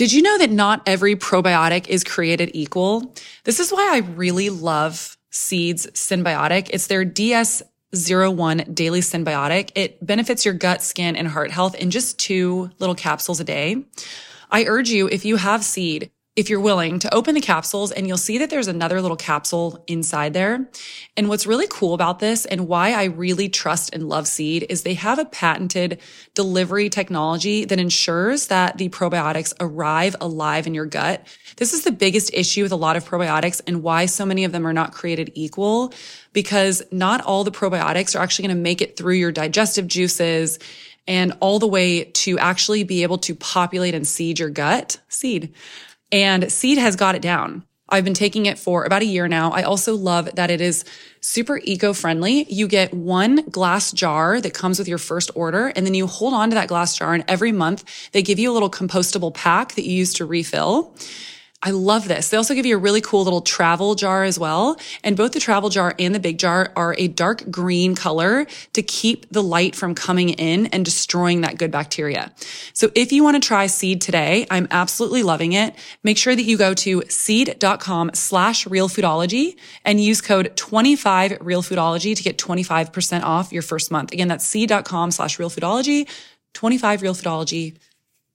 Did you know that not every probiotic is created equal? This is why I really love Seed's Synbiotic. It's their DS01 Daily Synbiotic. It benefits your gut, skin, and heart health in just two little capsules a day. I urge you, if you have Seed, if you're willing to open the capsules and you'll see that there's another little capsule inside there. And what's really cool about this and why I really trust and love Seed is they have a patented delivery technology that ensures that the probiotics arrive alive in your gut. This is the biggest issue with a lot of probiotics and why so many of them are not created equal because not all the probiotics are actually going to make it through your digestive juices and all the way to actually be able to populate and seed your gut. Seed. And Seed has got it down. I've been taking it for about a year now. I also love that it is super eco-friendly. You get one glass jar that comes with your first order, and then you hold on to that glass jar, and every month they give you a little compostable pack that you use to refill. I love this. They also give you a really cool little travel jar as well. And both the travel jar and the big jar are a dark green color to keep the light from coming in and destroying that good bacteria. So if you want to try seed today, I'm absolutely loving it. Make sure that you go to seed.com slash realfoodology and use code 25 realfoodology to get 25% off your first month. Again, that's seed.com slash realfoodology, 25 realfoodology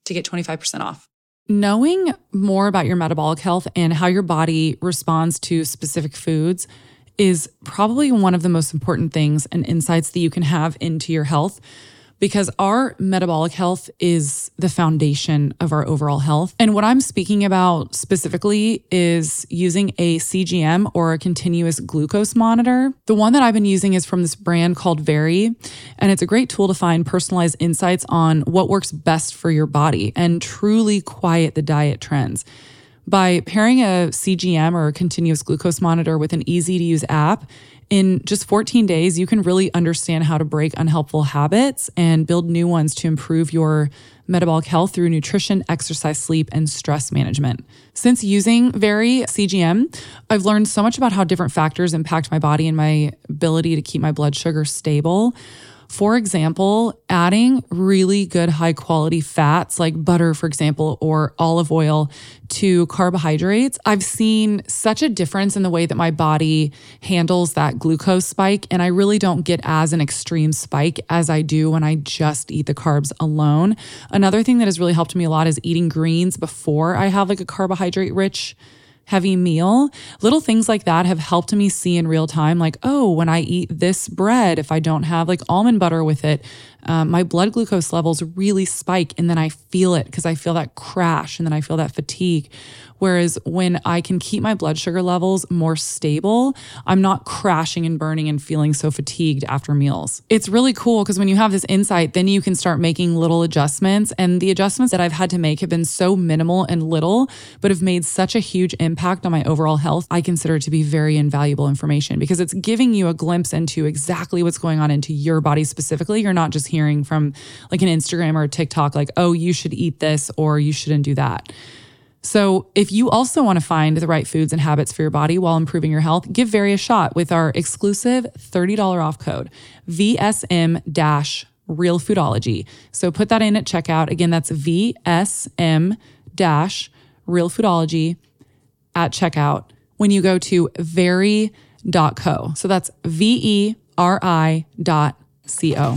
to get 25% off. Knowing more about your metabolic health and how your body responds to specific foods is probably one of the most important things and insights that you can have into your health because our metabolic health is the foundation of our overall health. And what I'm speaking about specifically is using a CGM or a continuous glucose monitor. The one that I've been using is from this brand called Veri, and it's a great tool to find personalized insights on what works best for your body and truly quiet the diet trends. By pairing a CGM or a continuous glucose monitor with an easy to use app, in just 14 days, you can really understand how to break unhelpful habits and build new ones to improve your metabolic health through nutrition, exercise, sleep, and stress management. Since using Veri CGM, I've learned so much about how different factors impact my body and my ability to keep my blood sugar stable. For example, adding really good high quality fats like butter, for example, or olive oil to carbohydrates, I've seen such a difference in the way that my body handles that glucose spike. And I really don't get as an extreme spike as I do when I just eat the carbs alone. Another thing that has really helped me a lot is eating greens before I have like a carbohydrate rich heavy meal. Little things like that have helped me see in real time, like, oh, when I eat this bread, if I don't have like almond butter with it, um, my blood glucose levels really spike and then I feel it because I feel that crash and then I feel that fatigue. Whereas when I can keep my blood sugar levels more stable, I'm not crashing and burning and feeling so fatigued after meals. It's really cool because when you have this insight, then you can start making little adjustments. And the adjustments that I've had to make have been so minimal and little, but have made such a huge impact on my overall health. I consider it to be very invaluable information because it's giving you a glimpse into exactly what's going on into your body specifically. You're not just hearing from like an Instagram or TikTok, like, oh, you should eat this or you shouldn't do that. So, if you also want to find the right foods and habits for your body while improving your health, give Veri a shot with our exclusive $30 off code VSM Real Foodology. So, put that in at checkout. Again, that's VSM Real Foodology at checkout when you go to veri.co. So, that's V E R I dot C O.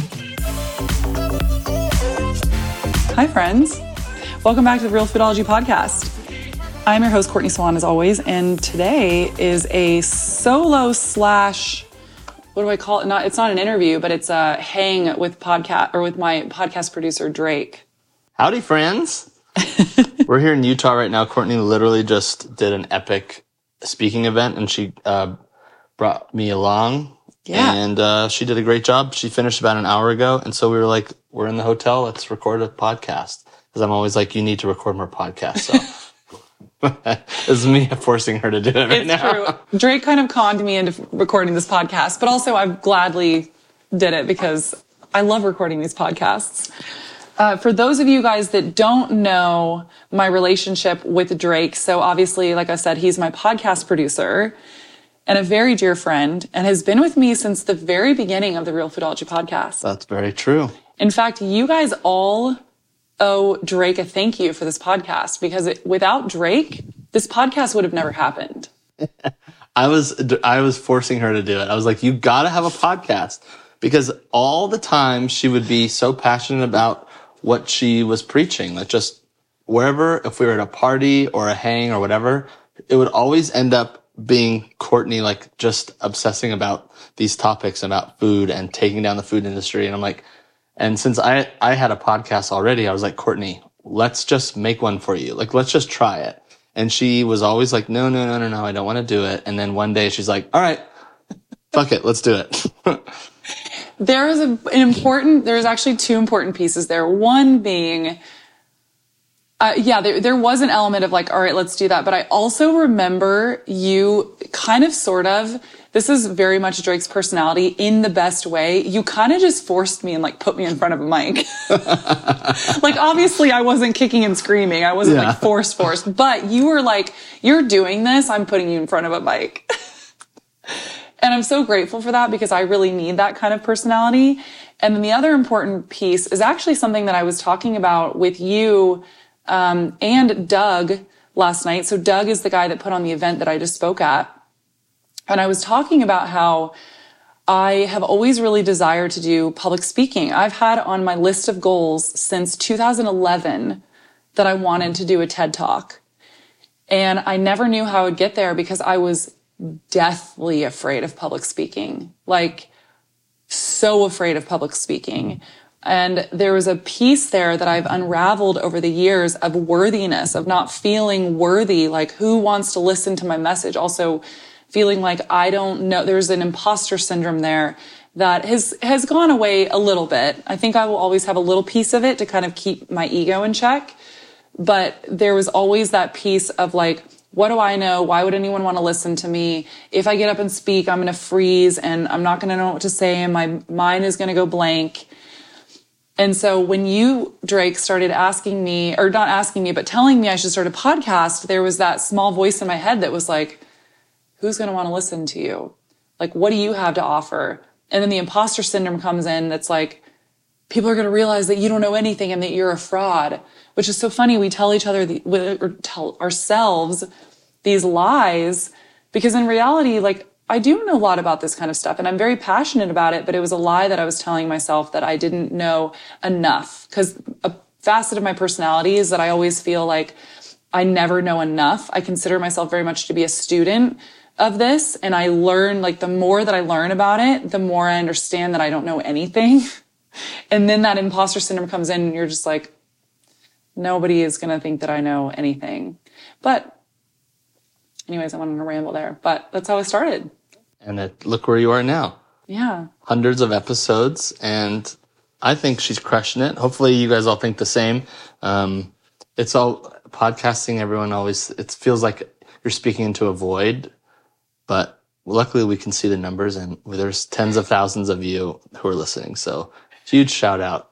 Hi, friends. Welcome back to the Real Foodology Podcast. I'm your host, Courtney Swan, as always, and today is a solo slash what do I call it? Not it's not an interview, but it's a hang with podcast or with my podcast producer Drake. Howdy, friends. We're here in Utah right now. Courtney literally just did an epic speaking event, and she uh, brought me along. Yeah, and uh, she did a great job. She finished about an hour ago, and so we were like, "We're in the hotel. Let's record a podcast." Because I'm always like, "You need to record more podcasts." So. is me forcing her to do it right it's now. true. Drake kind of conned me into recording this podcast, but also I gladly did it because I love recording these podcasts. Uh, for those of you guys that don't know my relationship with Drake, so obviously, like I said, he's my podcast producer and a very dear friend and has been with me since the very beginning of the Real Foodology podcast. That's very true. In fact, you guys all owe Drake a thank you for this podcast because it, without Drake, this podcast would have never happened. I was I was forcing her to do it. I was like, you got to have a podcast because all the time she would be so passionate about what she was preaching. Like just wherever, if we were at a party or a hang or whatever, it would always end up being Courtney, like just obsessing about these topics about food and taking down the food industry. And I'm like, and since I, I had a podcast already, I was like, Courtney, let's just make one for you. Like, let's just try it. And she was always like, no, no, no, no, no, I don't want to do it. And then one day she's like, all right, fuck it, let's do it. there is a, an important, there's actually two important pieces there. One being, uh, yeah, there, there was an element of like, all right, let's do that. But I also remember you kind of sort of, this is very much Drake's personality in the best way. You kind of just forced me and like put me in front of a mic. like obviously I wasn't kicking and screaming. I wasn't yeah. like forced forced, but you were like, you're doing this. I'm putting you in front of a mic. and I'm so grateful for that because I really need that kind of personality. And then the other important piece is actually something that I was talking about with you um, and Doug last night. So Doug is the guy that put on the event that I just spoke at. And I was talking about how I have always really desired to do public speaking. I've had on my list of goals since 2011 that I wanted to do a TED talk. And I never knew how I would get there because I was deathly afraid of public speaking. Like, so afraid of public speaking. And there was a piece there that I've unraveled over the years of worthiness, of not feeling worthy. Like, who wants to listen to my message? Also, feeling like I don't know. There's an imposter syndrome there that has, has gone away a little bit. I think I will always have a little piece of it to kind of keep my ego in check. But there was always that piece of like, what do I know? Why would anyone want to listen to me? If I get up and speak, I'm going to freeze and I'm not going to know what to say and my mind is going to go blank. And so when you, Drake, started asking me, or not asking me, but telling me I should start a podcast, there was that small voice in my head that was like, who's going to want to listen to you? Like, what do you have to offer? And then the imposter syndrome comes in that's like, people are going to realize that you don't know anything and that you're a fraud, which is so funny. We tell each other, the, or tell ourselves these lies because in reality, like, I do know a lot about this kind of stuff and I'm very passionate about it, but it was a lie that I was telling myself that I didn't know enough because a facet of my personality is that I always feel like I never know enough. I consider myself very much to be a student of this and I learn like the more that I learn about it, the more I understand that I don't know anything. and then that imposter syndrome comes in and you're just like, nobody is going to think that I know anything. But anyways, I went on a ramble there, but that's how I started and it, look where you are now. Yeah. Hundreds of episodes, and I think she's crushing it. Hopefully, you guys all think the same. Um, it's all podcasting. Everyone always it feels like you're speaking into a void, but luckily we can see the numbers, and there's tens of thousands of you who are listening. So, huge shout out.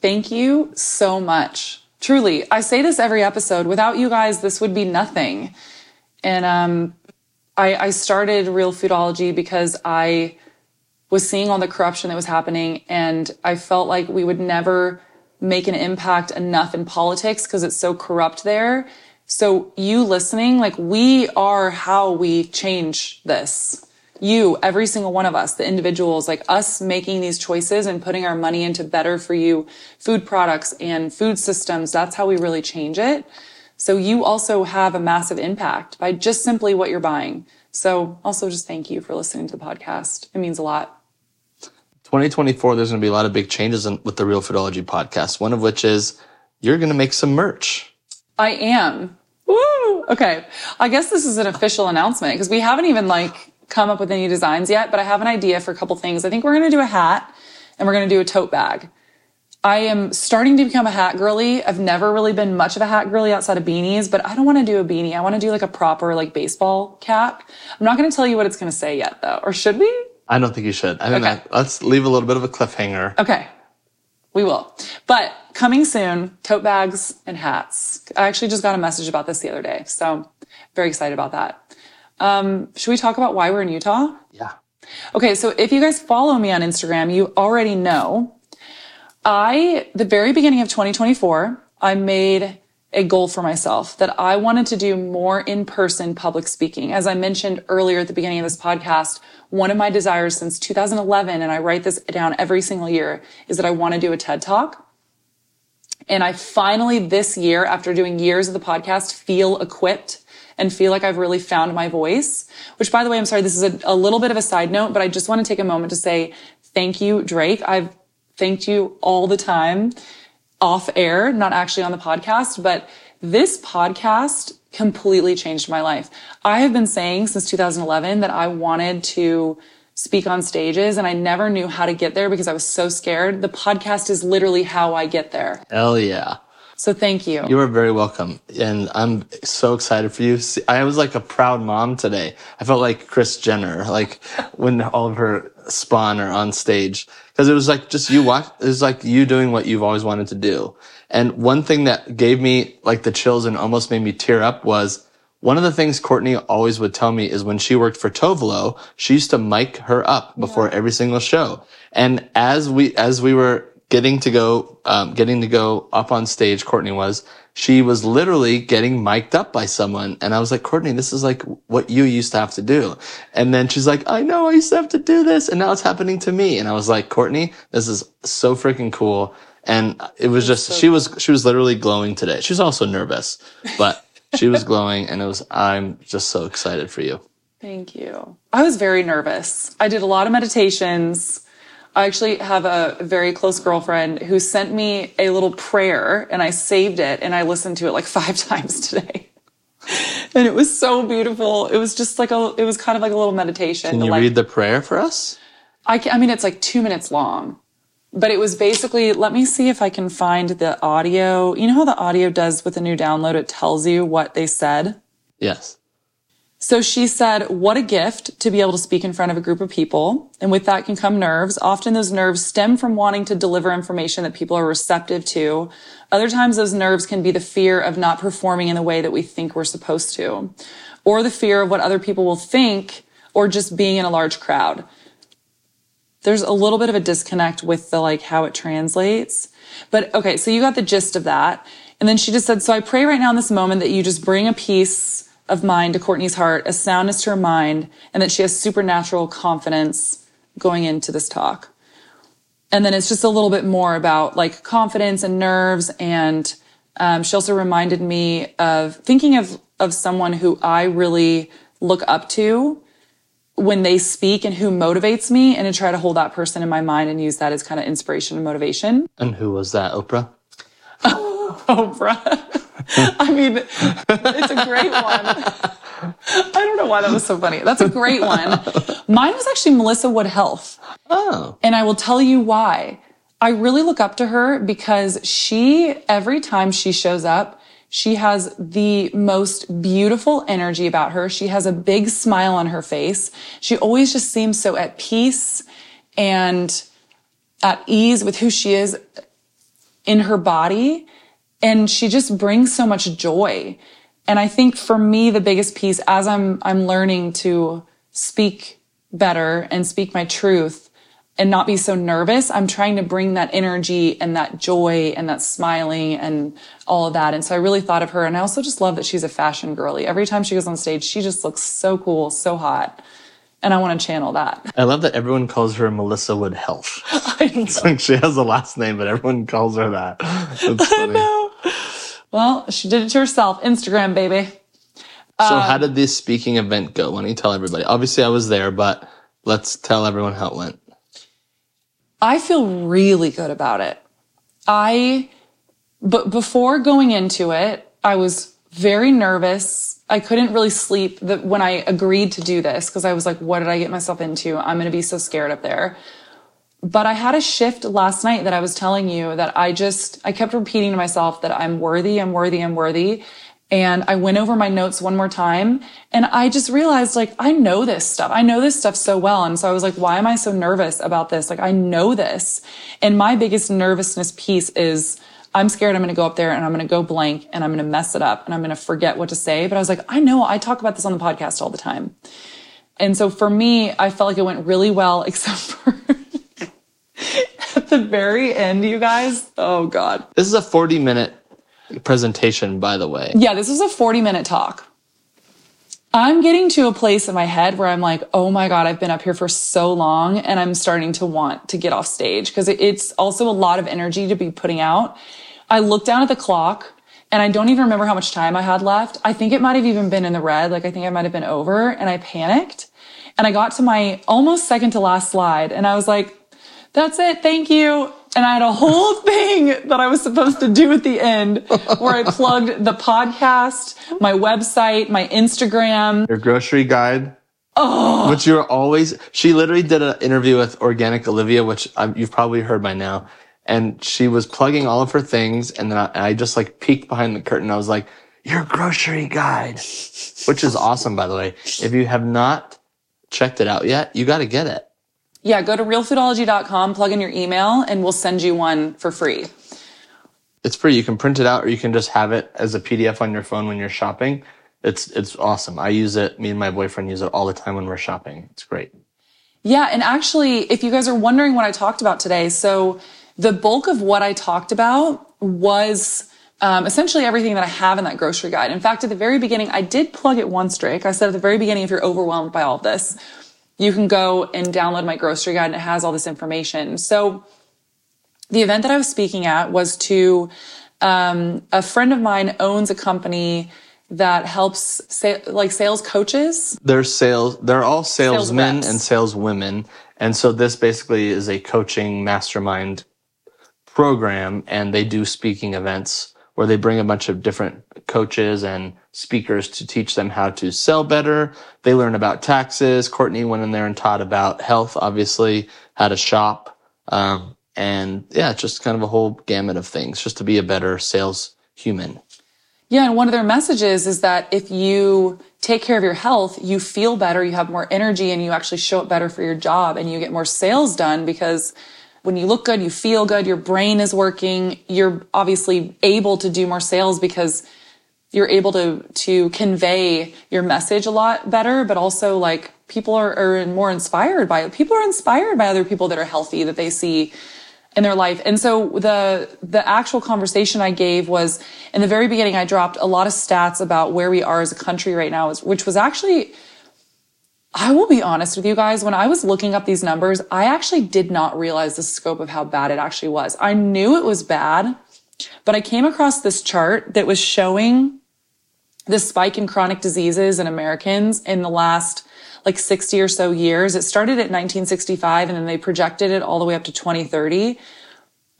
Thank you so much. Truly, I say this every episode. Without you guys, this would be nothing. And um, I, I started Real Foodology because I was seeing all the corruption that was happening and I felt like we would never make an impact enough in politics because it's so corrupt there. So you listening, like we are how we change this. You, every single one of us, the individuals, like us making these choices and putting our money into better for you food products and food systems. That's how we really change it. So you also have a massive impact by just simply what you're buying. So also just thank you for listening to the podcast. It means a lot. 2024, there's going to be a lot of big changes in, with the Real Foodology podcast. One of which is you're going to make some merch. I am. Woo! Okay. I guess this is an official announcement because we haven't even like come up with any designs yet, but I have an idea for a couple things. I think we're going to do a hat and we're going to do a tote bag. I am starting to become a hat girly. I've never really been much of a hat girly outside of beanies, but I don't want to do a beanie. I want to do like a proper like baseball cap. I'm not going to tell you what it's going to say yet though. Or should we? I don't think you should. I think okay. that, let's leave a little bit of a cliffhanger. Okay. We will. But coming soon, tote bags and hats. I actually just got a message about this the other day. So very excited about that. Um, should we talk about why we're in Utah? Yeah. Okay. So if you guys follow me on Instagram, you already know I, the very beginning of 2024, I made a goal for myself that I wanted to do more in-person public speaking. As I mentioned earlier at the beginning of this podcast, one of my desires since 2011, and I write this down every single year, is that I want to do a TED talk. And I finally this year, after doing years of the podcast, feel equipped and feel like I've really found my voice, which by the way, I'm sorry, this is a, a little bit of a side note, but I just want to take a moment to say thank you, Drake. I've thanked you all the time off air, not actually on the podcast, but this podcast completely changed my life. I have been saying since 2011 that I wanted to speak on stages and I never knew how to get there because I was so scared. The podcast is literally how I get there. Hell yeah. So thank you. You are very welcome. And I'm so excited for you. I was like a proud mom today. I felt like Kris Jenner, like when all of her spawn or on stage. Cause it was like just you watch, it was like you doing what you've always wanted to do. And one thing that gave me like the chills and almost made me tear up was one of the things Courtney always would tell me is when she worked for Tovolo, she used to mic her up before yeah. every single show. And as we, as we were getting to go, um, getting to go up on stage, Courtney was, she was literally getting mic'd up by someone. And I was like, Courtney, this is like what you used to have to do. And then she's like, I know I used to have to do this. And now it's happening to me. And I was like, Courtney, this is so freaking cool. And it was just, so she was, she was literally glowing today. She was also nervous, but she was glowing and it was, I'm just so excited for you. Thank you. I was very nervous. I did a lot of meditations. I actually have a very close girlfriend who sent me a little prayer and I saved it and I listened to it like five times today. and it was so beautiful. It was just like a, it was kind of like a little meditation. Can you like, read the prayer for us? I, can, I mean, it's like two minutes long, but it was basically, let me see if I can find the audio. You know how the audio does with a new download? It tells you what they said. Yes. So she said, what a gift to be able to speak in front of a group of people. And with that can come nerves. Often those nerves stem from wanting to deliver information that people are receptive to. Other times those nerves can be the fear of not performing in the way that we think we're supposed to, or the fear of what other people will think, or just being in a large crowd. There's a little bit of a disconnect with the like how it translates. But okay, so you got the gist of that. And then she just said, so I pray right now in this moment that you just bring a peace of mind to Courtney's heart, a soundness to her mind, and that she has supernatural confidence going into this talk. And then it's just a little bit more about like confidence and nerves. And um, she also reminded me of thinking of of someone who I really look up to when they speak and who motivates me, and to try to hold that person in my mind and use that as kind of inspiration and motivation. And who was that, Oprah? Oprah. I mean, it's a great one. I don't know why that was so funny. That's a great one. Mine was actually Melissa Wood Health. Oh. And I will tell you why. I really look up to her because she, every time she shows up, she has the most beautiful energy about her. She has a big smile on her face. She always just seems so at peace and at ease with who she is in her body. And she just brings so much joy. And I think for me, the biggest piece as I'm, I'm learning to speak better and speak my truth and not be so nervous, I'm trying to bring that energy and that joy and that smiling and all of that. And so I really thought of her. And I also just love that she's a fashion girly. Every time she goes on stage, she just looks so cool, so hot and I want to channel that. I love that everyone calls her Melissa Wood Health. Like she has a last name, but everyone calls her that. That's funny. I know. Well, she did it to herself. Instagram, baby. So, um, how did this speaking event go? Why don't you tell everybody? Obviously, I was there, but let's tell everyone how it went. I feel really good about it. I, but before going into it, I was very nervous I couldn't really sleep that when I agreed to do this because I was like, what did I get myself into? I'm going to be so scared up there. But I had a shift last night that I was telling you that I just, I kept repeating to myself that I'm worthy, I'm worthy, I'm worthy. And I went over my notes one more time and I just realized like, I know this stuff. I know this stuff so well. And so I was like, why am I so nervous about this? Like, I know this. And my biggest nervousness piece is, I'm scared I'm going to go up there and I'm going to go blank and I'm going to mess it up and I'm going to forget what to say. But I was like, I know I talk about this on the podcast all the time. And so for me, I felt like it went really well, except for at the very end, you guys. Oh God. This is a 40 minute presentation, by the way. Yeah, this was a 40 minute talk. I'm getting to a place in my head where I'm like, oh my God, I've been up here for so long and I'm starting to want to get off stage because it's also a lot of energy to be putting out. I looked down at the clock and I don't even remember how much time I had left. I think it might have even been in the red. Like I think I might have been over and I panicked and I got to my almost second to last slide and I was like, that's it. Thank you. And I had a whole thing that I was supposed to do at the end where I plugged the podcast, my website, my Instagram. Your grocery guide. Oh. Which you're always, she literally did an interview with Organic Olivia, which I'm, you've probably heard by now. And she was plugging all of her things. And then I, I just like peeked behind the curtain. I was like, your grocery guide, which is awesome, by the way. If you have not checked it out yet, you got to get it. Yeah, go to realfoodology.com, plug in your email, and we'll send you one for free. It's free. You can print it out or you can just have it as a PDF on your phone when you're shopping. It's it's awesome. I use it. Me and my boyfriend use it all the time when we're shopping. It's great. Yeah, and actually, if you guys are wondering what I talked about today, so the bulk of what I talked about was um, essentially everything that I have in that grocery guide. In fact, at the very beginning, I did plug it once, Drake. I said at the very beginning, if you're overwhelmed by all of this, you can go and download my grocery guide and it has all this information. So the event that I was speaking at was to um, a friend of mine owns a company that helps sa- like sales coaches. They're sales. They're all salesmen sales and saleswomen, and so this basically is a coaching mastermind program, and they do speaking events where they bring a bunch of different coaches and speakers to teach them how to sell better. They learn about taxes. Courtney went in there and taught about health, obviously, how to shop. Um, and yeah, just kind of a whole gamut of things just to be a better sales human. Yeah. And one of their messages is that if you take care of your health, you feel better, you have more energy, and you actually show up better for your job and you get more sales done because when you look good, you feel good, your brain is working, you're obviously able to do more sales because you're able to to convey your message a lot better but also like people are, are more inspired by people are inspired by other people that are healthy that they see in their life. And so the the actual conversation i gave was in the very beginning i dropped a lot of stats about where we are as a country right now which was actually I will be honest with you guys. When I was looking up these numbers, I actually did not realize the scope of how bad it actually was. I knew it was bad, but I came across this chart that was showing the spike in chronic diseases in Americans in the last like 60 or so years. It started at 1965 and then they projected it all the way up to 2030.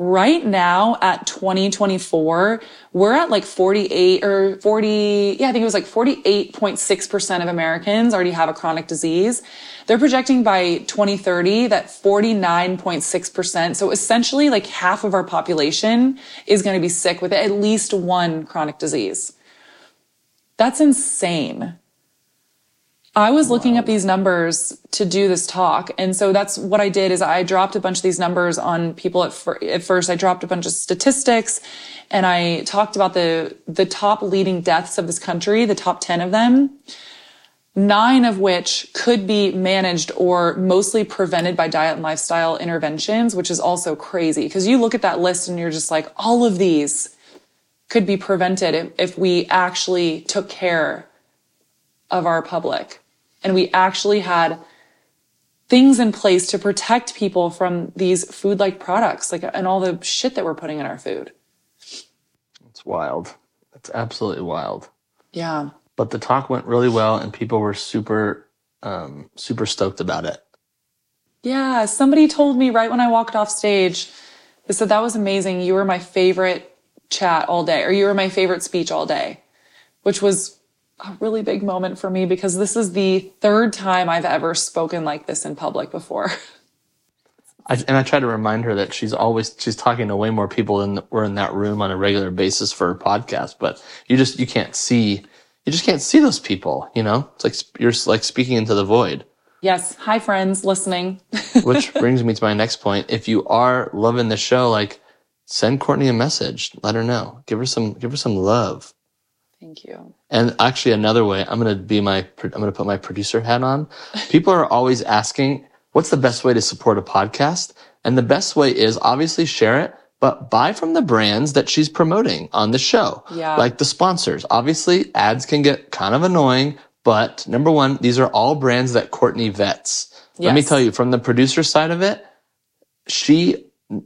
Right now at 2024, we're at like 48 or 40, yeah, I think it was like 48.6% of Americans already have a chronic disease. They're projecting by 2030 that 49.6%, so essentially like half of our population is going to be sick with at least one chronic disease. That's insane. I was looking up these numbers to do this talk. And so that's what I did is I dropped a bunch of these numbers on people at, fir- at first. I dropped a bunch of statistics and I talked about the, the top leading deaths of this country, the top 10 of them, nine of which could be managed or mostly prevented by diet and lifestyle interventions, which is also crazy because you look at that list and you're just like, all of these could be prevented if, if we actually took care of our public and we actually had things in place to protect people from these food like products like and all the shit that we're putting in our food. It's wild. It's absolutely wild. Yeah. But the talk went really well and people were super um, super stoked about it. Yeah somebody told me right when i walked off stage they said that was amazing. You were my favorite chat all day or you were my favorite speech all day, which was a really big moment for me because this is the third time I've ever spoken like this in public before. I, and I try to remind her that she's always she's talking to way more people than we're in that room on a regular basis for a podcast. But you just you can't see you just can't see those people. You know, it's like you're like speaking into the void. Yes. Hi, friends listening. Which brings me to my next point. If you are loving the show, like send Courtney a message. Let her know. Give her some, give her some love. Thank you. And actually another way, I'm going to be my, I'm going to put my producer hat on. People are always asking, what's the best way to support a podcast? And the best way is obviously share it, but buy from the brands that she's promoting on the show. Yeah. Like the sponsors. Obviously, ads can get kind of annoying, but number one, these are all brands that Courtney vets. Let me tell you, from the producer side of it, she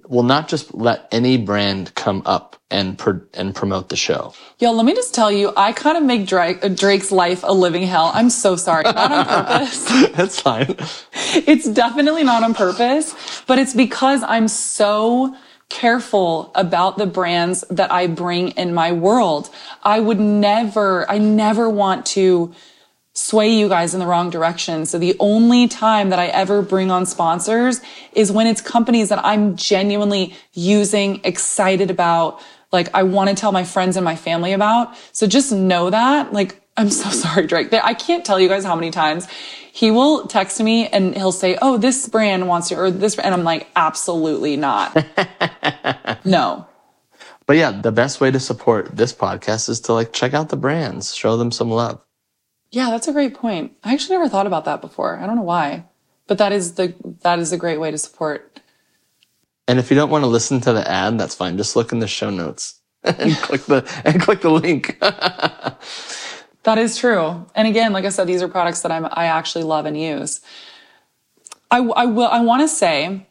will not just let any brand come up and pro- and promote the show. Yo, let me just tell you, I kind of make Drake, Drake's life a living hell. I'm so sorry. Not on purpose. That's fine. it's definitely not on purpose, but it's because I'm so careful about the brands that I bring in my world. I would never, I never want to sway you guys in the wrong direction. So the only time that I ever bring on sponsors is when it's companies that I'm genuinely using, excited about, like I want to tell my friends and my family about. So just know that, like, I'm so sorry, Drake. I can't tell you guys how many times he will text me and he'll say, Oh, this brand wants to, or this, and I'm like, absolutely not. no. But yeah, the best way to support this podcast is to like check out the brands, show them some love. Yeah, that's a great point. I actually never thought about that before. I don't know why, but that is the, that is a great way to support. And if you don't want to listen to the ad, that's fine. Just look in the show notes and click the and click the link. That is true. And again, like I said, these are products that I'm, I actually love and use. I, I will, I want to say,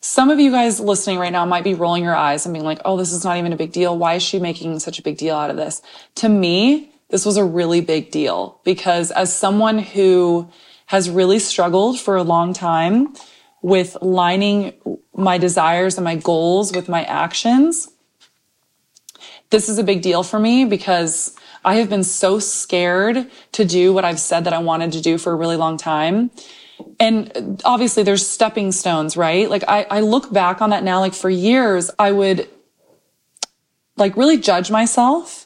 some of you guys listening right now might be rolling your eyes and being like, oh, this is not even a big deal. Why is she making such a big deal out of this? To me, this was a really big deal because as someone who has really struggled for a long time with lining my desires and my goals with my actions, this is a big deal for me because I have been so scared to do what I've said that I wanted to do for a really long time. And obviously there's stepping stones, right? Like I, I look back on that now, like for years, I would like really judge myself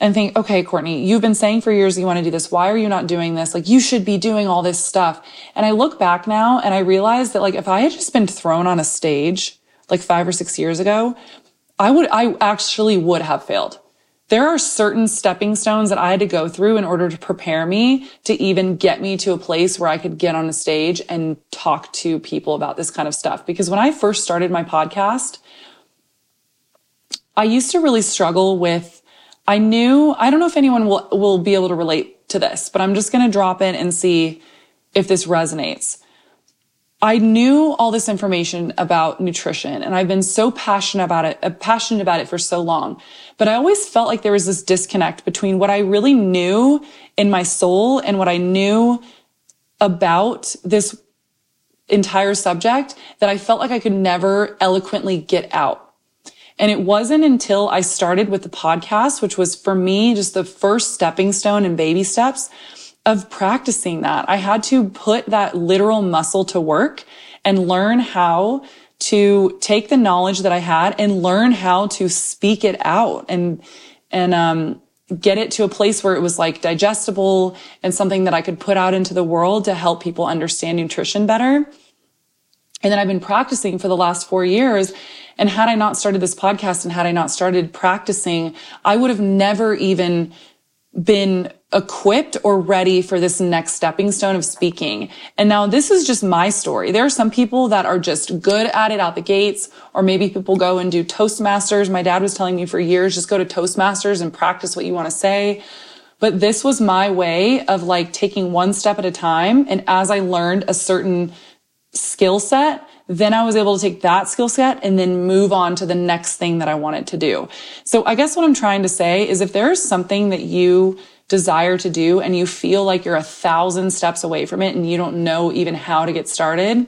and think, okay, Courtney, you've been saying for years you want to do this. Why are you not doing this? Like you should be doing all this stuff. And I look back now and I realize that like if I had just been thrown on a stage like five or six years ago, I would, I actually would have failed. There are certain stepping stones that I had to go through in order to prepare me to even get me to a place where I could get on a stage and talk to people about this kind of stuff. Because when I first started my podcast, I used to really struggle with, I knew, I don't know if anyone will, will be able to relate to this, but I'm just going to drop in and see if this resonates. I knew all this information about nutrition and I've been so passionate about it, uh, passionate about it for so long. But I always felt like there was this disconnect between what I really knew in my soul and what I knew about this entire subject that I felt like I could never eloquently get out. And it wasn't until I started with the podcast, which was for me just the first stepping stone and baby steps of practicing that. I had to put that literal muscle to work and learn how to take the knowledge that I had and learn how to speak it out and, and, um, get it to a place where it was like digestible and something that I could put out into the world to help people understand nutrition better. And then I've been practicing for the last four years. And had I not started this podcast and had I not started practicing, I would have never even been equipped or ready for this next stepping stone of speaking. And now this is just my story. There are some people that are just good at it out the gates, or maybe people go and do Toastmasters. My dad was telling me for years, just go to Toastmasters and practice what you want to say. But this was my way of like taking one step at a time. And as I learned a certain skill set, then I was able to take that skill set and then move on to the next thing that I wanted to do. So I guess what I'm trying to say is if there is something that you desire to do and you feel like you're a thousand steps away from it and you don't know even how to get started,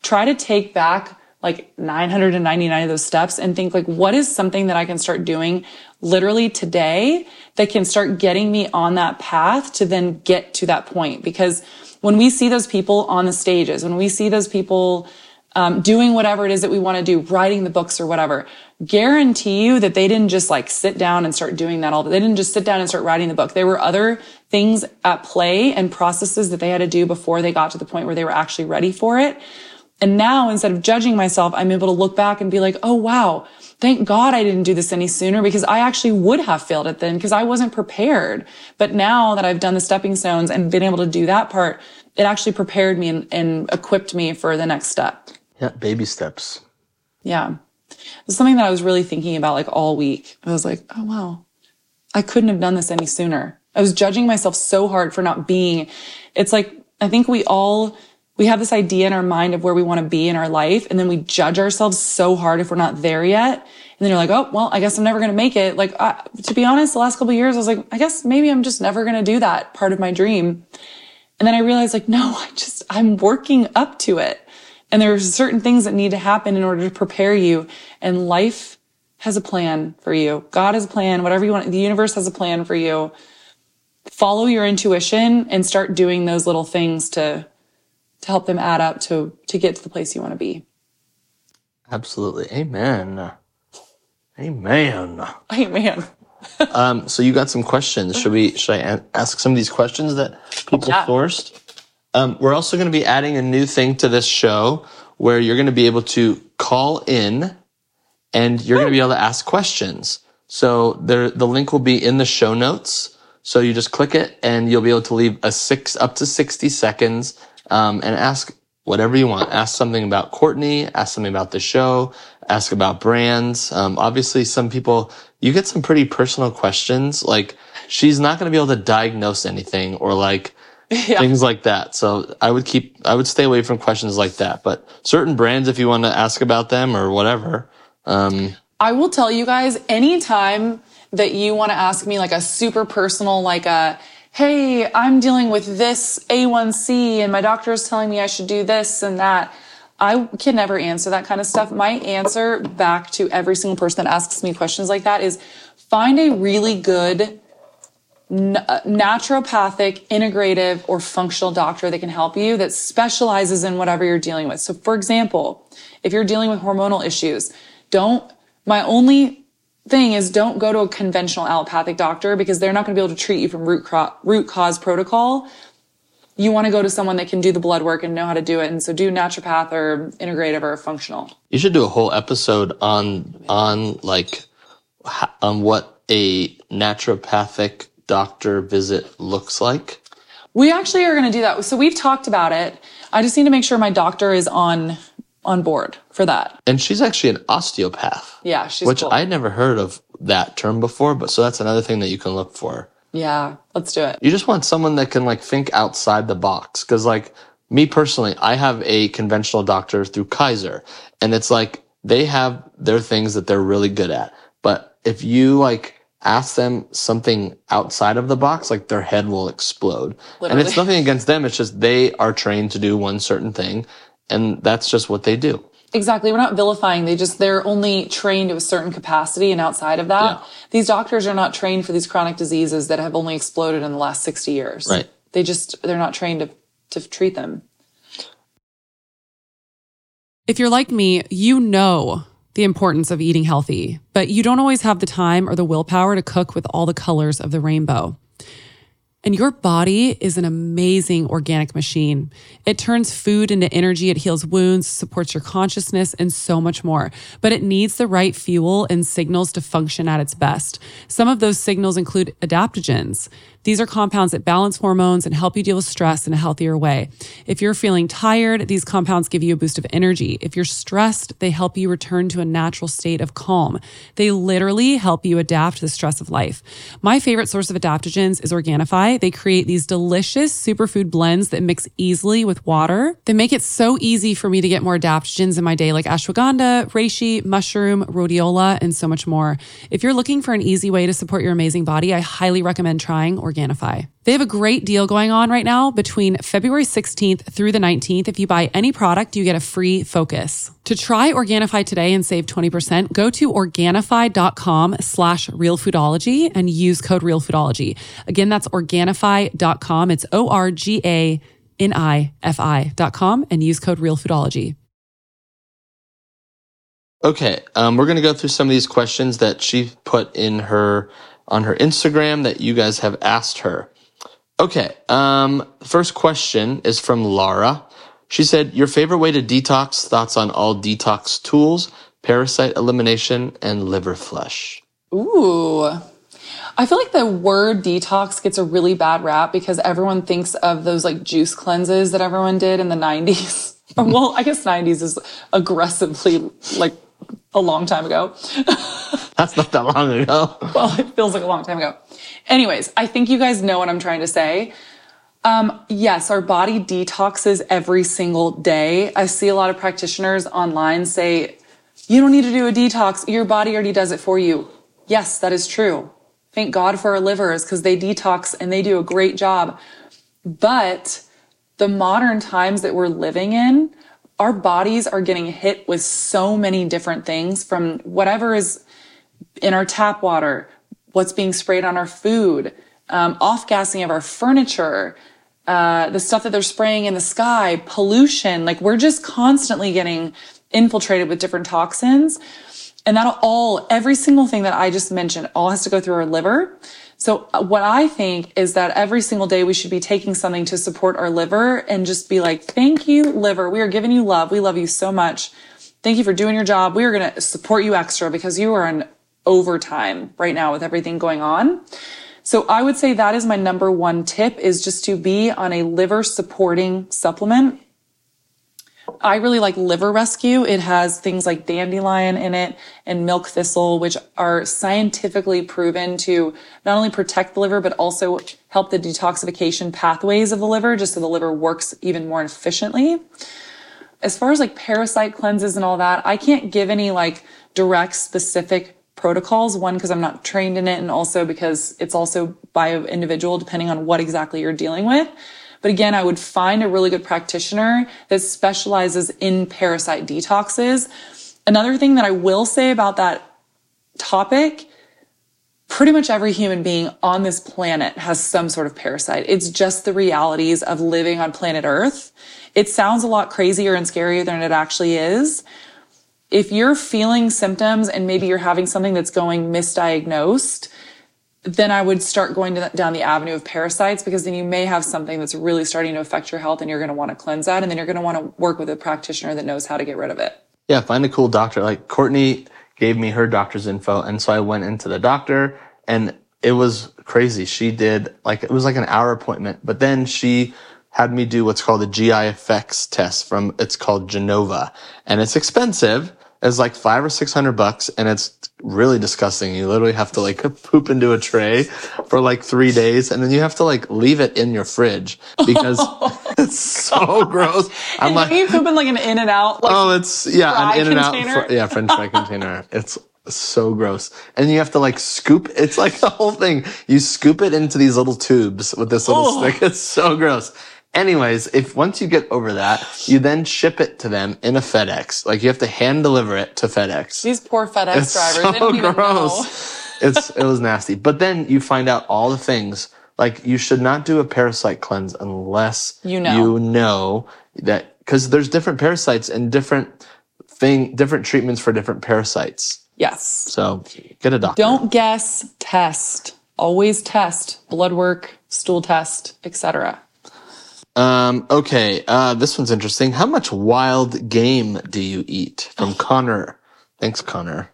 try to take back like 999 of those steps and think like, what is something that I can start doing literally today that can start getting me on that path to then get to that point? Because when we see those people on the stages, when we see those people um, doing whatever it is that we want to do, writing the books or whatever, guarantee you that they didn't just like sit down and start doing that all. They didn't just sit down and start writing the book. There were other things at play and processes that they had to do before they got to the point where they were actually ready for it. And now instead of judging myself, I'm able to look back and be like, oh wow, thank God I didn't do this any sooner because I actually would have failed it then because I wasn't prepared. But now that I've done the stepping stones and been able to do that part, it actually prepared me and, and equipped me for the next step. Yeah, baby steps. Yeah. It's something that I was really thinking about like all week. I was like, oh wow, I couldn't have done this any sooner. I was judging myself so hard for not being. It's like I think we all we have this idea in our mind of where we want to be in our life, and then we judge ourselves so hard if we're not there yet. And then you're like, oh well, I guess I'm never going to make it. Like to be honest, the last couple years, I was like, I guess maybe I'm just never going to do that part of my dream. And then I realized like, no, I just I'm working up to it. And there's certain things that need to happen in order to prepare you. And life has a plan for you. God has a plan, whatever you want. The universe has a plan for you. Follow your intuition and start doing those little things to, to help them add up to, to get to the place you want to be. Absolutely. Amen. Amen. Amen. um, so you got some questions. Should we, should I ask some of these questions that people yeah. sourced? Um, we're also going to be adding a new thing to this show where you're going to be able to call in and you're going to be able to ask questions. So there, the link will be in the show notes. So you just click it and you'll be able to leave a six, up to 60 seconds, um, and ask whatever you want. Ask something about Courtney, ask something about the show, ask about brands. Um, obviously some people, you get some pretty personal questions. Like she's not going to be able to diagnose anything or like, yeah. things like that. So I would keep, I would stay away from questions like that. But certain brands, if you want to ask about them or whatever. Um, I will tell you guys anytime that you want to ask me like a super personal, like a, hey, I'm dealing with this A1C and my doctor is telling me I should do this and that. I can never answer that kind of stuff. My answer back to every single person that asks me questions like that is find a really good Uh, naturopathic, integrative, or functional doctor that can help you that specializes in whatever you're dealing with. So, for example, if you're dealing with hormonal issues, don't, my only thing is don't go to a conventional allopathic doctor because they're not going to be able to treat you from root, cro- root cause protocol. You want to go to someone that can do the blood work and know how to do it. And so do naturopath or integrative or functional. You should do a whole episode on, on like, on what a naturopathic doctor visit looks like? We actually are going to do that. So we've talked about it. I just need to make sure my doctor is on on board for that. And she's actually an osteopath. Yeah, she's which cool. I never heard of that term before, but so that's another thing that you can look for. Yeah, let's do it. You just want someone that can like think outside the box cuz like me personally, I have a conventional doctor through Kaiser and it's like they have their things that they're really good at. But if you like ask them something outside of the box, like their head will explode. Literally. And it's nothing against them. It's just they are trained to do one certain thing. And that's just what they do. Exactly. We're not vilifying. They just, they're only trained to a certain capacity. And outside of that, yeah. these doctors are not trained for these chronic diseases that have only exploded in the last 60 years. Right. They just, they're not trained to, to treat them. If you're like me, you know the importance of eating healthy, but you don't always have the time or the willpower to cook with all the colors of the rainbow. And your body is an amazing organic machine. It turns food into energy, it heals wounds, supports your consciousness, and so much more. But it needs the right fuel and signals to function at its best. Some of those signals include adaptogens. These are compounds that balance hormones and help you deal with stress in a healthier way. If you're feeling tired, these compounds give you a boost of energy. If you're stressed, they help you return to a natural state of calm. They literally help you adapt to the stress of life. My favorite source of adaptogens is Organifi. They create these delicious superfood blends that mix easily with water. They make it so easy for me to get more adaptogens in my day, like ashwagandha, reishi, mushroom, rhodiola, and so much more. If you're looking for an easy way to support your amazing body, I highly recommend trying Organifi. Organifi. They have a great deal going on right now between February 16th through the 19th. If you buy any product, you get a free focus. To try Organifi today and save 20%, go to Organifi.com slash realfoodology and use code realfoodology. Again, that's Organifi.com. It's O-R-G-A-N-I-F-I dot com and use code realfoodology. Okay, um, we're going to go through some of these questions that she put in her on her Instagram that you guys have asked her. Okay. Um, first question is from Laura. She said, your favorite way to detox, thoughts on all detox tools, parasite elimination, and liver flush. Ooh. I feel like the word detox gets a really bad rap because everyone thinks of those like juice cleanses that everyone did in the 90s. well, I guess 90s is aggressively like a long time ago. That's not that long ago. well, it feels like a long time ago. Anyways, I think you guys know what I'm trying to say. Um, yes, our body detoxes every single day. I see a lot of practitioners online say, you don't need to do a detox. Your body already does it for you. Yes, that is true. Thank God for our livers because they detox and they do a great job. But the modern times that we're living in, our bodies are getting hit with so many different things from whatever is in our tap water, what's being sprayed on our food, um, off gassing of our furniture, uh, the stuff that they're spraying in the sky, pollution. Like we're just constantly getting infiltrated with different toxins. And that'll all, every single thing that I just mentioned, all has to go through our liver. So uh, what I think is that every single day we should be taking something to support our liver and just be like, thank you, liver. We are giving you love. We love you so much. Thank you for doing your job. We are going to support you extra because you are in overtime right now with everything going on. So I would say that is my number one tip is just to be on a liver supporting supplement. I really like Liver Rescue. It has things like dandelion in it and milk thistle, which are scientifically proven to not only protect the liver, but also help the detoxification pathways of the liver, just so the liver works even more efficiently. As far as like parasite cleanses and all that, I can't give any like direct specific protocols. One, because I'm not trained in it, and also because it's also by individual depending on what exactly you're dealing with. But again, I would find a really good practitioner that specializes in parasite detoxes. Another thing that I will say about that topic, pretty much every human being on this planet has some sort of parasite. It's just the realities of living on planet Earth. It sounds a lot crazier and scarier than it actually is. If you're feeling symptoms and maybe you're having something that's going misdiagnosed, then I would start going the, down the avenue of parasites because then you may have something that's really starting to affect your health and you're going to want to cleanse that. And then you're going to want to work with a practitioner that knows how to get rid of it. Yeah, find a cool doctor. Like Courtney gave me her doctor's info. And so I went into the doctor and it was crazy. She did like, it was like an hour appointment, but then she had me do what's called a GI effects test from, it's called Genova and it's expensive. It's like five or six hundred bucks and it's really disgusting. You literally have to like poop into a tray for like three days and then you have to like leave it in your fridge because it's so gross. I'm and like, you poop in like an in and out. Like, oh, it's yeah, an in and out. yeah, French fry container. It's so gross. And you have to like scoop. It's like the whole thing. You scoop it into these little tubes with this little oh. stick. It's so gross. Anyways, if once you get over that, you then ship it to them in a FedEx. Like you have to hand deliver it to FedEx. These poor FedEx it's drivers. So they don't even gross. it's it was nasty. But then you find out all the things. Like you should not do a parasite cleanse unless you know you know that because there's different parasites and different thing different treatments for different parasites. Yes. So get a doctor. Don't guess. Test. Always test. Blood work, stool test, etc. Um, okay, uh, this one's interesting. How much wild game do you eat? From Connor. Thanks, Connor.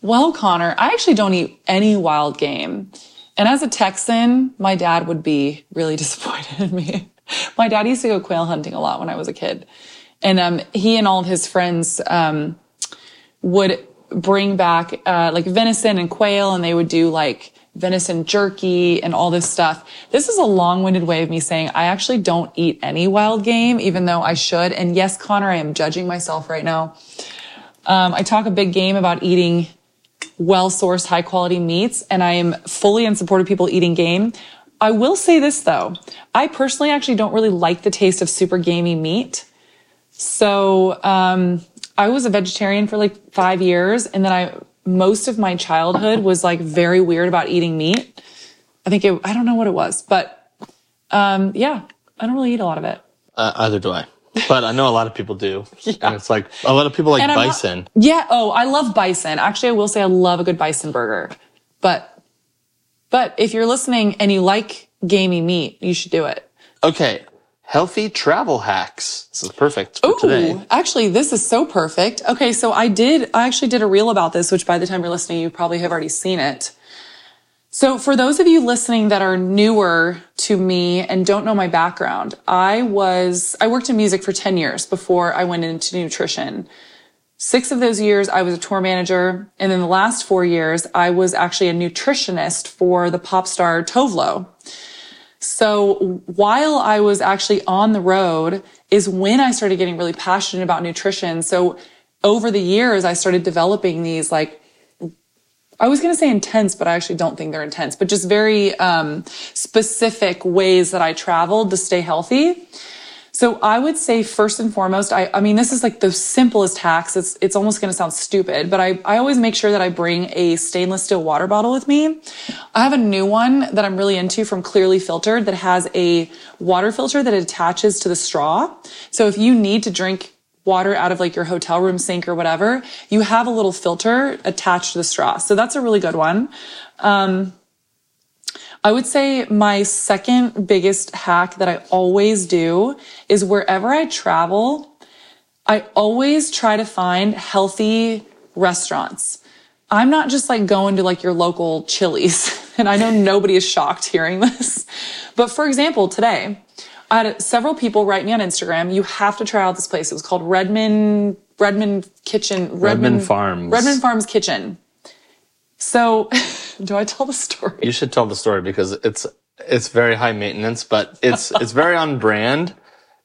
Well, Connor, I actually don't eat any wild game. And as a Texan, my dad would be really disappointed in me. my dad used to go quail hunting a lot when I was a kid. And um, he and all of his friends um, would bring back uh, like venison and quail, and they would do like venison jerky and all this stuff. This is a long-winded way of me saying I actually don't eat any wild game, even though I should. And yes, Connor, I am judging myself right now. Um, I talk a big game about eating well-sourced, high-quality meats, and I am fully in support of people eating game. I will say this though. I personally actually don't really like the taste of super gamey meat. So, um, I was a vegetarian for like five years and then I most of my childhood was like very weird about eating meat. I think it, I don't know what it was, but um, yeah, I don't really eat a lot of it. Uh, either do I. But I know a lot of people do. yeah. And it's like a lot of people like bison. Not, yeah. Oh, I love bison. Actually, I will say I love a good bison burger. But, but if you're listening and you like gamey meat, you should do it. Okay healthy travel hacks. This is perfect for Ooh, today. Actually, this is so perfect. Okay, so I did, I actually did a reel about this, which by the time you're listening, you probably have already seen it. So for those of you listening that are newer to me and don't know my background, I was, I worked in music for 10 years before I went into nutrition. Six of those years, I was a tour manager. And then the last four years, I was actually a nutritionist for the pop star Tove Lo. So while I was actually on the road is when I started getting really passionate about nutrition. So over the years, I started developing these like I was going to say intense, but I actually don't think they're intense, but just very um, specific ways that I traveled to stay healthy. So I would say first and foremost, I, I mean, this is like the simplest hacks. It's, it's almost going to sound stupid, but I, I always make sure that I bring a stainless steel water bottle with me. I have a new one that I'm really into from Clearly Filtered that has a water filter that attaches to the straw. So if you need to drink water out of like your hotel room sink or whatever, you have a little filter attached to the straw. So that's a really good one. Um, I would say my second biggest hack that I always do is wherever I travel, I always try to find healthy restaurants. I'm not just like going to like your local Chili's. And I know nobody is shocked hearing this. But for example, today, I had several people write me on Instagram. You have to try out this place. It was called Redmond Redmond Kitchen. Redmond, Redmond Farms. Redmond Farms Kitchen. So, do I tell the story? You should tell the story because it's it's very high maintenance, but it's it's very on brand,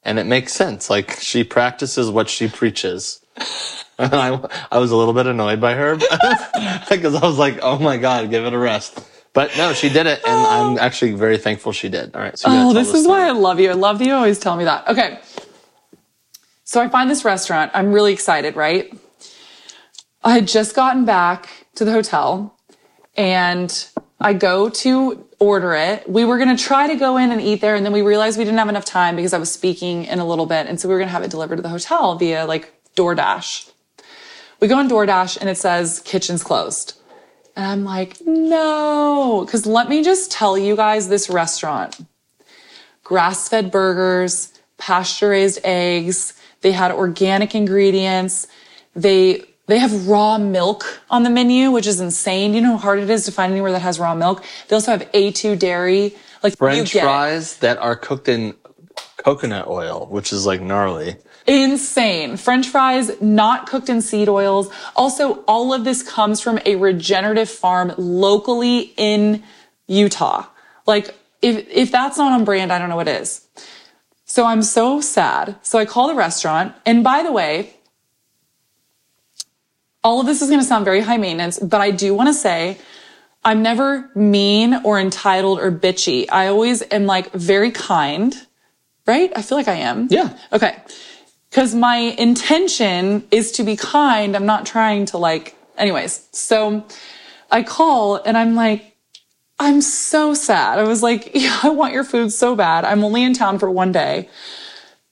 and it makes sense. Like she practices what she preaches. And I I was a little bit annoyed by her because I was like, oh my god, give it a rest. But no, she did it, and oh. I'm actually very thankful she did. All right. So oh, this is why I love you. I love that you always tell me that. Okay. So I find this restaurant. I'm really excited, right? I had just gotten back to the hotel and I go to order it. We were going to try to go in and eat there. And then we realized we didn't have enough time because I was speaking in a little bit. And so we were going to have it delivered to the hotel via like DoorDash. We go on DoorDash and it says kitchen's closed. And I'm like, no, because let me just tell you guys this restaurant grass fed burgers, pasture raised eggs. They had organic ingredients. They, they have raw milk on the menu, which is insane. You know how hard it is to find anywhere that has raw milk? They also have A2 dairy. Like French fries it. that are cooked in coconut oil, which is like gnarly insane. French fries not cooked in seed oils. Also, all of this comes from a regenerative farm locally in Utah. Like, if, if that's not on brand, I don't know what is. So I'm so sad. So I call the restaurant. And by the way, all of this is going to sound very high maintenance, but I do want to say I'm never mean or entitled or bitchy. I always am like very kind, right? I feel like I am. Yeah. Okay. Cause my intention is to be kind. I'm not trying to like, anyways. So I call and I'm like, I'm so sad. I was like, yeah, I want your food so bad. I'm only in town for one day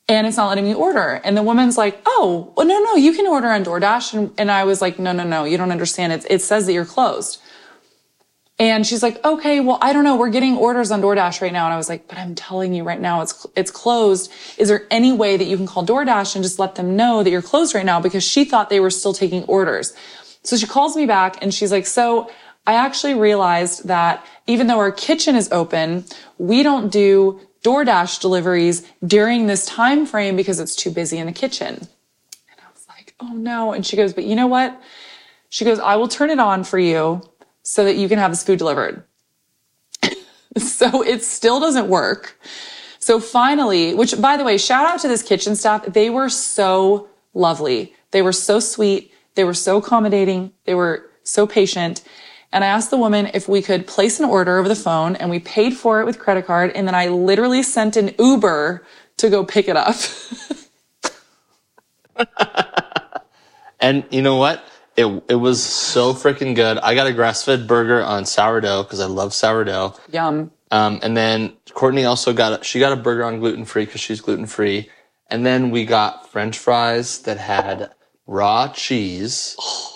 and it's not letting me order. And the woman's like, oh, well, no, no, you can order on DoorDash. And, and I was like, no, no, no, you don't understand. It, it says that you're closed. And she's like, okay, well, I don't know. We're getting orders on DoorDash right now. And I was like, but I'm telling you right now, it's, it's closed. Is there any way that you can call DoorDash and just let them know that you're closed right now? Because she thought they were still taking orders. So she calls me back and she's like, so I actually realized that even though our kitchen is open, we don't do DoorDash deliveries during this time frame because it's too busy in the kitchen. And I was like, oh no. And she goes, but you know what? She goes, I will turn it on for you so that you can have this food delivered. so it still doesn't work. So finally, which by the way, shout out to this kitchen staff. They were so lovely. They were so sweet. They were so accommodating. They were so patient. And I asked the woman if we could place an order over the phone and we paid for it with credit card. And then I literally sent an Uber to go pick it up. and you know what? It it was so freaking good. I got a grass fed burger on sourdough because I love sourdough. Yum. Um, and then Courtney also got a, she got a burger on gluten free because she's gluten free. And then we got French fries that had raw cheese.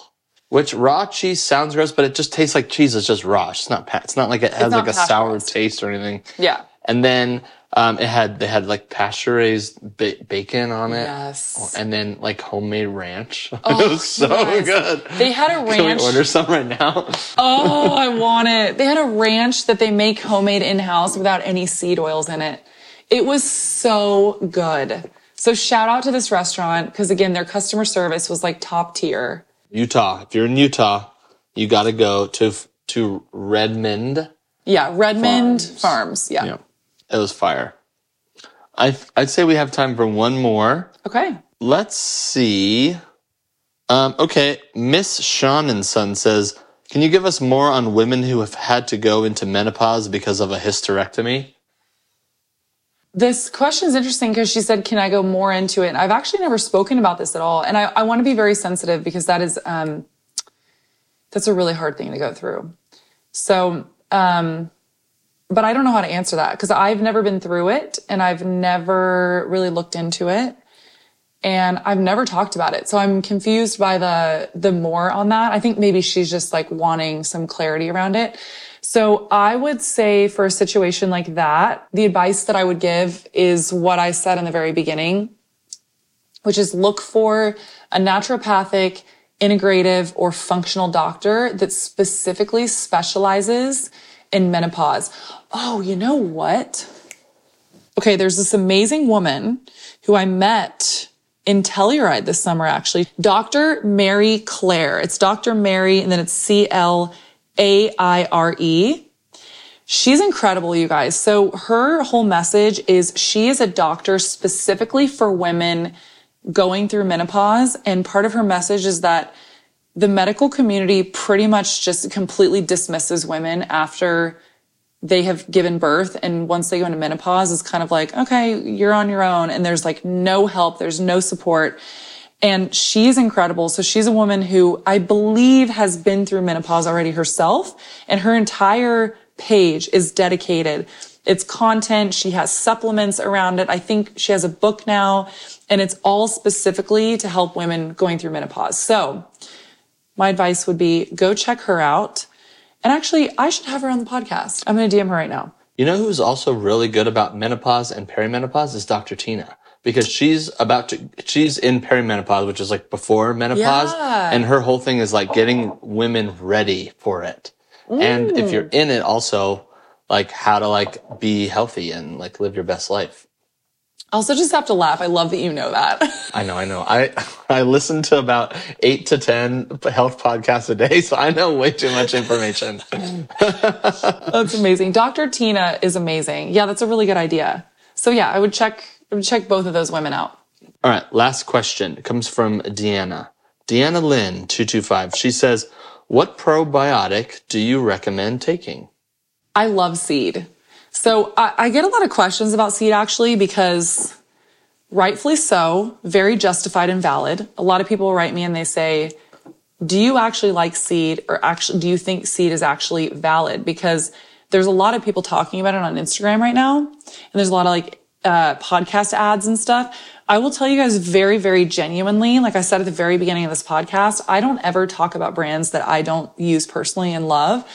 Which raw cheese sounds gross, but it just tastes like cheese. It's just raw. It's not. It's not like it has like a sour taste or anything. Yeah. And then um, it had they had like pasture raised ba- bacon on it. Yes. And then like homemade ranch. Oh, it was so yes. good. They had a ranch. Can we order some right now? oh, I want it. They had a ranch that they make homemade in house without any seed oils in it. It was so good. So shout out to this restaurant because again, their customer service was like top tier. Utah. If you're in Utah, you got to go to to Redmond. Yeah, Redmond Farms. Yeah. Yeah, it was fire. I I'd say we have time for one more. Okay. Let's see. Um, okay, Miss Sean and Son says, "Can you give us more on women who have had to go into menopause because of a hysterectomy?" This question is interesting because she said, Can I go more into it? I've actually never spoken about this at all. And I, I want to be very sensitive because that is, um, that's a really hard thing to go through. So, um, but I don't know how to answer that because I've never been through it and I've never really looked into it and I've never talked about it. So I'm confused by the, the more on that. I think maybe she's just like wanting some clarity around it. So I would say for a situation like that, the advice that I would give is what I said in the very beginning, which is look for a naturopathic, integrative, or functional doctor that specifically specializes in menopause. Oh, you know what? Okay, there's this amazing woman who I met in Telluride this summer, actually. Dr. Mary Claire. It's Dr. Mary, and then it's C L a I R E. She's incredible, you guys. So her whole message is she is a doctor specifically for women going through menopause. And part of her message is that the medical community pretty much just completely dismisses women after they have given birth. And once they go into menopause, it's kind of like, okay, you're on your own. And there's like no help. There's no support. And she's incredible. So she's a woman who I believe has been through menopause already herself and her entire page is dedicated. It's content. She has supplements around it. I think she has a book now and it's all specifically to help women going through menopause. So my advice would be go check her out. And actually, I should have her on the podcast. I'm going to DM her right now. You know who's also really good about menopause and perimenopause is Dr. Tina because she's about to, she's in perimenopause, which is like before menopause. Yeah. And her whole thing is like getting women ready for it. And if mm. you're in it also, like how to like be healthy and like live your best life. I also just have to laugh. I love that you know that. I know, I know. I I listen to about eight to ten health podcasts a day, so I know way too much information. that's amazing. Dr. Tina is amazing. Yeah, that's a really good idea. So yeah, I would check check both of those women out. All right, last question it comes from Deanna. Deanna Lynn two two five. She says, "What probiotic do you recommend taking?" I love seed. So I, I get a lot of questions about seed actually because rightfully so, very justified and valid. A lot of people write me and they say, do you actually like seed or actually do you think seed is actually valid? Because there's a lot of people talking about it on Instagram right now. And there's a lot of like uh, podcast ads and stuff. I will tell you guys very, very genuinely, like I said at the very beginning of this podcast, I don't ever talk about brands that I don't use personally and love.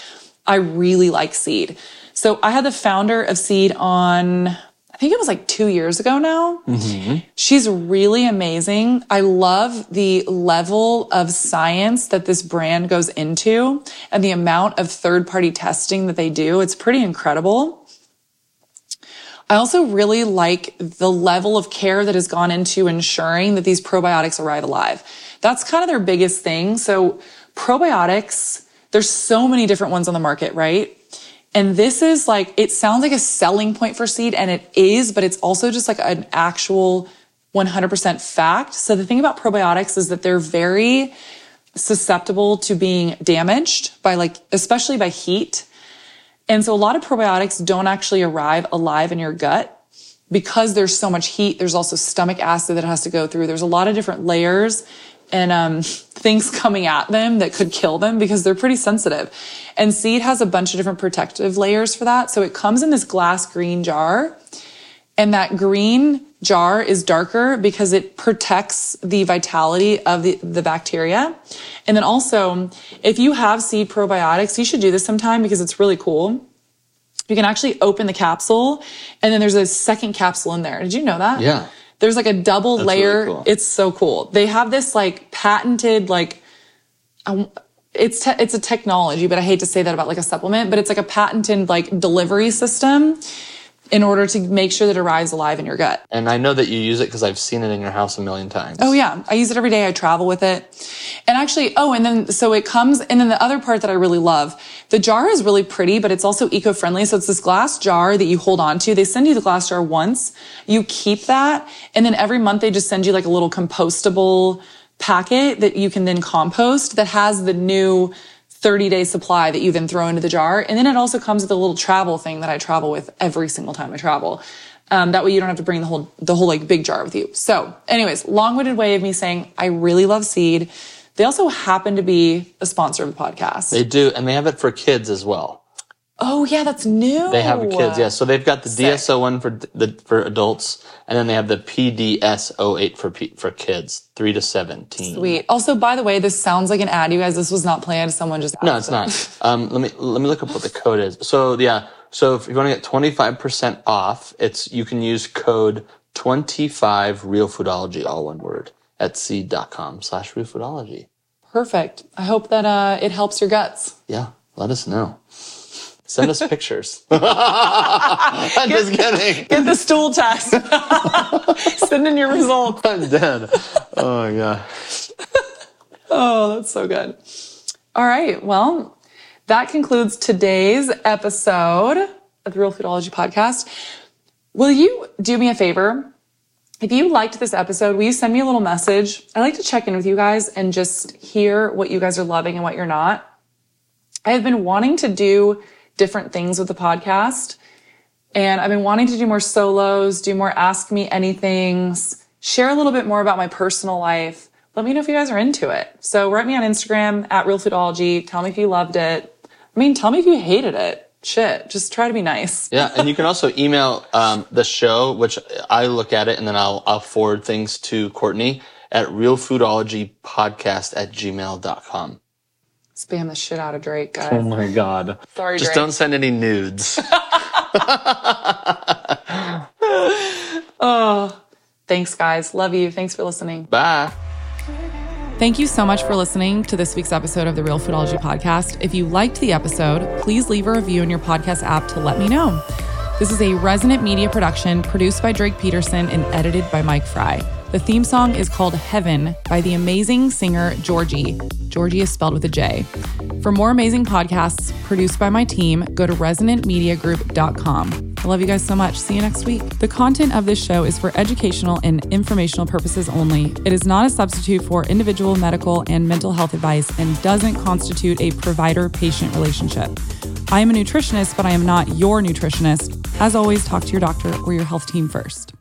I really like Seed. So I had the founder of Seed on, I think it was like two years ago now. Mm-hmm. She's really amazing. I love the level of science that this brand goes into and the amount of third party testing that they do. It's pretty incredible. I also really like the level of care that has gone into ensuring that these probiotics arrive alive. That's kind of their biggest thing. So probiotics, there's so many different ones on the market, right? And this is like, it sounds like a selling point for seed and it is, but it's also just like an actual 100% fact. So the thing about probiotics is that they're very susceptible to being damaged by like, especially by heat. And so a lot of probiotics don't actually arrive alive in your gut because there's so much heat. There's also stomach acid that has to go through. There's a lot of different layers and um, things coming at them that could kill them because they're pretty sensitive. And seed has a bunch of different protective layers for that. So it comes in this glass green jar. And that green jar is darker because it protects the vitality of the, the bacteria. And then also, if you have seed probiotics, you should do this sometime because it's really cool. You can actually open the capsule and then there's a second capsule in there. Did you know that? Yeah. There's like a double That's layer. really cool. It's so cool. They have this like patented, like, um, it's it's a technology, but I hate to say that about like a supplement, but it's like a patented like delivery system in order to make sure that it arrives alive in your gut. And I know that you use it because I've seen it in your house a million times. Oh yeah, I use it every day. I travel with it. And actually, oh, and then so it comes and then the other part that I really love, the jar is really pretty, but it's also eco-friendly. So it's this glass jar that you hold on to. They send you the glass jar once. You keep that and then every month they just send you like a little compostable packet that you can then compost that has the new 30 day supply that you then throw into the jar. And then it also comes with a little travel thing that I travel with every single time I travel. Um, that way you don't have to bring the whole, the whole like big jar with you. So anyways, long-winded way of me saying I really love seed. They also happen to be a sponsor of the podcast. They do, and they have it for kids as well. Oh yeah, that's new. They have kids, yeah. So they've got the Sick. DS-01 for the for adults, and then they have the PDS08 for P, for kids, three to seventeen. Sweet. Also, by the way, this sounds like an ad, you guys. This was not planned. Someone just No, it's not. Um, let me let me look up what the code is. So yeah, so if you want to get twenty five percent off, it's you can use code twenty five Realfoodology, all one word, at seed.com slash Realfoodology. Perfect. I hope that uh, it helps your guts. Yeah, let us know. Send us pictures. I'm just kidding. Get the stool test. Send in your results. I'm dead. Oh my god. Oh, that's so good. All right. Well, that concludes today's episode of the Realfoodology Podcast. Will you do me a favor? If you liked this episode, will you send me a little message? I like to check in with you guys and just hear what you guys are loving and what you're not. I have been wanting to do different things with the podcast. And I've been wanting to do more solos, do more ask me anythings, share a little bit more about my personal life. Let me know if you guys are into it. So write me on Instagram at Realfoodology. Tell me if you loved it. I mean, tell me if you hated it. Shit, just try to be nice. Yeah, and you can also email um, the show, which I look at it and then I'll, I'll forward things to Courtney at realfoodologypodcast at gmail.com. Spam the shit out of Drake, guys. Oh my God. Sorry, Just Drake. don't send any nudes. oh, Thanks, guys. Love you. Thanks for listening. Bye. Thank you so much for listening to this week's episode of the Realfoodology Podcast. If you liked the episode, please leave a review in your podcast app to let me know. This is a resonant media production produced by Drake Peterson and edited by Mike Fry. The theme song is called Heaven by the amazing singer Georgie. Georgie is spelled with a J. For more amazing podcasts produced by my team, go to resonantmediagroup.com. I love you guys so much. See you next week. The content of this show is for educational and informational purposes only. It is not a substitute for individual medical and mental health advice and doesn't constitute a provider patient relationship. I am a nutritionist, but I am not your nutritionist. As always, talk to your doctor or your health team first.